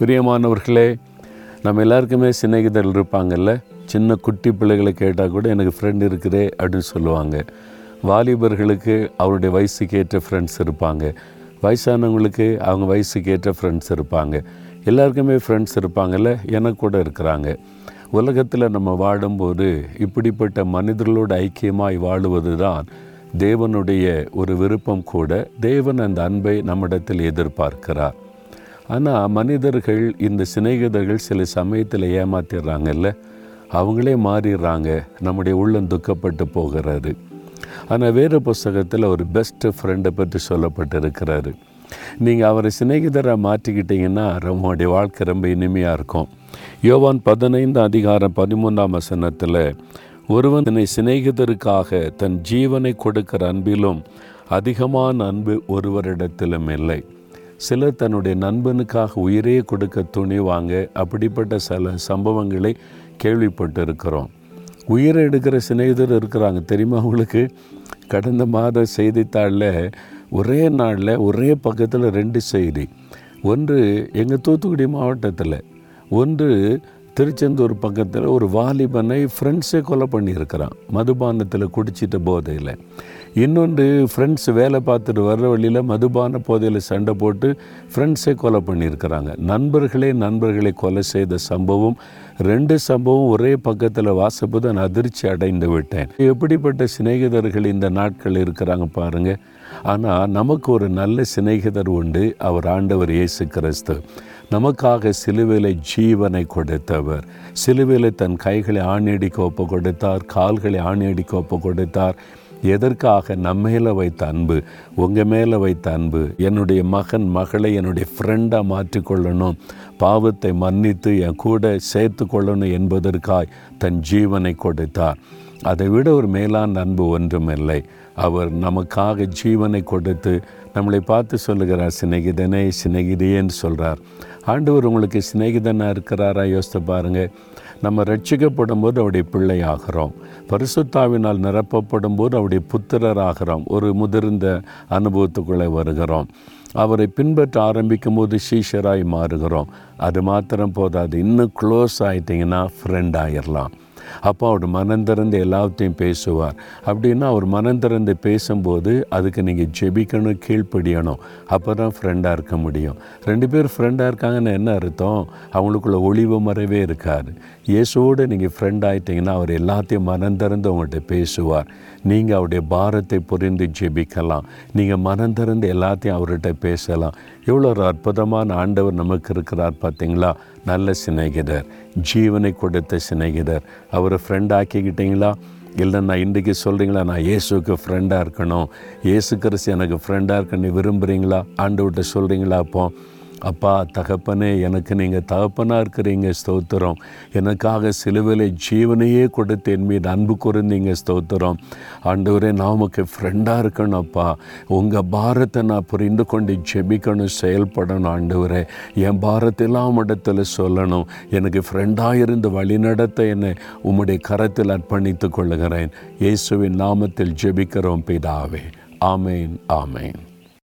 பிரியமானவர்களே நம்ம எல்லாருக்குமே சிநேகிதர்கள் இருப்பாங்கல்ல? சின்ன குட்டி பிள்ளைகளை கேட்டால் கூட எனக்கு ஃப்ரெண்ட் இருக்குதே அப்படின்னு சொல்லுவாங்க. வாலிபர்களுக்கு அவருடைய வயசுக்கு ஏற்ற ஃப்ரெண்ட்ஸ் இருப்பாங்க. வயசானவங்களுக்கு அவங்க வயசுக்கு ஏற்ற ஃப்ரெண்ட்ஸ் இருப்பாங்க. எல்லாருக்குமே ஃப்ரெண்ட்ஸ் இருப்பாங்கல்ல? எனக்கு கூட இருக்கிறாங்க. உலகத்தில் நம்ம வாழும்போது இப்படிப்பட்ட மனிதர்களோடு ஐக்கியமாய் வாழுவது தான் தேவனுடைய ஒரு விருப்பம் கூட. தேவன் அந்த அன்பை நம்மிடத்தில் எதிர்பார்க்கிறார். ஆனால் மனிதர்கள் இந்த சிநேகிதர்கள் சில சமயத்தில் ஏமாத்திடுறாங்கல்ல? அவங்களே மாறிடுறாங்க. நம்முடைய உள்ளம் துக்கப்பட்டு போகிறாரு ஆனால் வேறு புஸ்தகத்தில் ஒரு பெஸ்ட் ஃப்ரெண்டை பற்றி சொல்லப்பட்டிருக்கிறாரு. நீங்கள் அவரை சிநேகிதராக மாற்றிக்கிட்டீங்கன்னா நம்மளுடைய வாழ்க்கை ரொம்ப இனிமையாக இருக்கும். யோவான் பதினைந்து அதிகாரம் பதிமூன்றாம் வசனத்தில் ஒருவன் தன்னை சிநேகிதருக்காக தன் ஜீவனை கொடுக்கிற அன்பிலும் அதிகமான அன்பு ஒருவரிடத்திலும் இல்லை. சிலர் தன்னுடைய நண்பனுக்காக உயிரே கொடுக்க துணிவாங்க அப்படிப்பட்ட சில சம்பவங்களை கேள்விப்பட்டு இருக்கிறோம் உயிரை எடுக்கிற சிநேகிதர் இருக்கிறாங்க. தெரியுமா உங்களுக்கு? கடந்த மாத செய்தித்தாளில் ஒரே நாளில் ஒரே பக்கத்தில் ரெண்டு செய்தி. ஒன்று எங்கள் தூத்துக்குடி மாவட்டத்தில் ஒன்று திருச்செந்தூர் பக்கத்தில் ஒரு வாலிபனை ஃப்ரெண்ட்ஸே கொலை பண்ணியிருக்கிறான். மதுபானத்தில் குடிச்சிட்ட போதையில். இன்னொன்று ஃப்ரெண்ட்ஸ் வேலை பார்த்துட்டு வர்ற வழியில் மதுபான போதையில் சண்டை போட்டு ஃப்ரெண்ட்ஸே கொலை பண்ணியிருக்கிறாங்க. நண்பர்களே நண்பர்களை கொலை செய்த சம்பவம் ரெண்டு சம்பவம் ஒரே பக்கத்தில் வாசப்போது நான் அதிர்ச்சி அடைந்து விட்டேன். எப்படிப்பட்ட சிநேகிதர்கள் இந்த நாட்கள் இருக்கிறாங்க பாருங்கள் ஆனால் நமக்கு ஒரு நல்ல சிநேகிதர் உண்டு அவர் ஆண்டவர் இயேசு கிறிஸ்து. நமக்காக சிலுவிலை ஜீவனை கொடுத்தவர். சிலுவிலை தன் கைகளை ஆணியடிக்க ஒப்பு கொடுத்தார் கால்களை ஆணியடிக்க ஒப்பு கொடுத்தார் எதற்காக? நம்மேல வைத்த அன்பு உங்கள் மேலே வைத்த அன்பு என்னுடைய மகன் மகளை என்னுடைய ஃப்ரெண்டாக மாற்றிக்கொள்ளணும் பாவத்தை மன்னித்து என் கூட சேர்த்து கொள்ளணும் என்பதற்காய் தன் ஜீவனை கொடுத்தார். அதை விட ஒரு மேலான அன்பு ஒன்றுமில்லை அவர் நமக்காக ஜீவனை கொடுத்து நம்மளை பார்த்து சொல்லுகிறார் சிநேகிதனே சிநேகிதியேன்னு சொல்கிறார் ஆண்டவர் உங்களுக்கு சிநேகிதனாக இருக்கிறாரா? யோசித்து பாருங்கள் நம்ம ரட்சிக்கப்படும் போது அவருடைய பிள்ளை ஆகிறோம் பரிசுத்தாவினால் நிரப்பப்படும் போது அவருடைய புத்திரர் ஆகிறோம் ஒரு முதிர்ந்த அனுபவத்துக்குள்ளே வருகிறோம். அவரை பின்பற்ற ஆரம்பிக்கும் போது சீஷராய் மாறுகிறோம். அது மாத்திரம் போதாது. இன்னும் க்ளோஸ் ஆகிட்டிங்கன்னா ஃப்ரெண்ட் ஆயிடலாம் அப்போ அவர் மனம் திறந்து எல்லாத்தையும் பேசுவார். அப்படின்னா அவர் மனம் திறந்து பேசும்போது அதுக்கு நீங்கள் ஜெபிக்கணும் கீழ்ப்படியணும். அப்போ தான் ஃப்ரெண்டாக இருக்க முடியும். ரெண்டு பேர் ஃப்ரெண்டாக இருக்காங்கன்னு என்ன அர்த்தம்? அவங்களுக்குள்ள ஒளிவு மறைவே இருக்காது. இயேசுவோடு நீங்கள் ஃப்ரெண்ட் ஆகிட்டீங்கன்னா அவர் எல்லாத்தையும் மனம் திறந்து அவங்கள்ட்ட பேசுவார். நீங்கள் அவருடைய பாரத்தை புரிந்து ஜெபிக்கலாம். நீங்கள் மனம் திறந்து எல்லாத்தையும் அவர்கிட்ட பேசலாம். எவ்வளோ ஒரு அற்புதமான ஆண்டவர் நமக்கு இருக்கிறார் பார்த்தீங்களா நல்ல சிநேகிதர். ஜீவனை கொடுத்த சிநேகிதர். அவரை ஃப்ரெண்ட் ஆக்கிக்கிட்டீங்களா? இல்லை நான் இன்றைக்கி சொல்கிறீங்களா நான் இயேசுக்கு ஃப்ரெண்டாக இருக்கணும். இயேசு கிறிஸ்து எனக்கு ஃப்ரெண்டாக இருக்கணும் விரும்புகிறீங்களா ஆண்டு விட்டு சொல்கிறீங்களா அப்போது அப்பா தகப்பனே எனக்கு நீங்கள் தகப்பனாக இருக்கிறீங்க ஸ்தோத்திரம். எனக்காக சிலுவையில் ஜீவனையே கொடுத்து என் மீது அன்பு கூர்ந்தீங்க ஸ்தோத்திரம். ஆண்டவரே நான் உமக்கு ஃப்ரெண்டாக இருக்கணும் அப்பா. உங்கள் பாரத்தை நான் புரிந்து கொண்டு ஜெபிக்கணும் செயல்படணும் ஆண்டவரே. என் பாரத்தெல்லாம் இடத்துல சொல்லணும். எனக்கு ஃப்ரெண்டாக இருந்து வழிநடத்த என்னை உம்முடைய கரத்தில் அர்ப்பணித்துக் கொள்ளுகிறேன். இயேசுவின் நாமத்தில் ஜெபிக்கிறோம் பிதாவே. ஆமேன் ஆமேன்.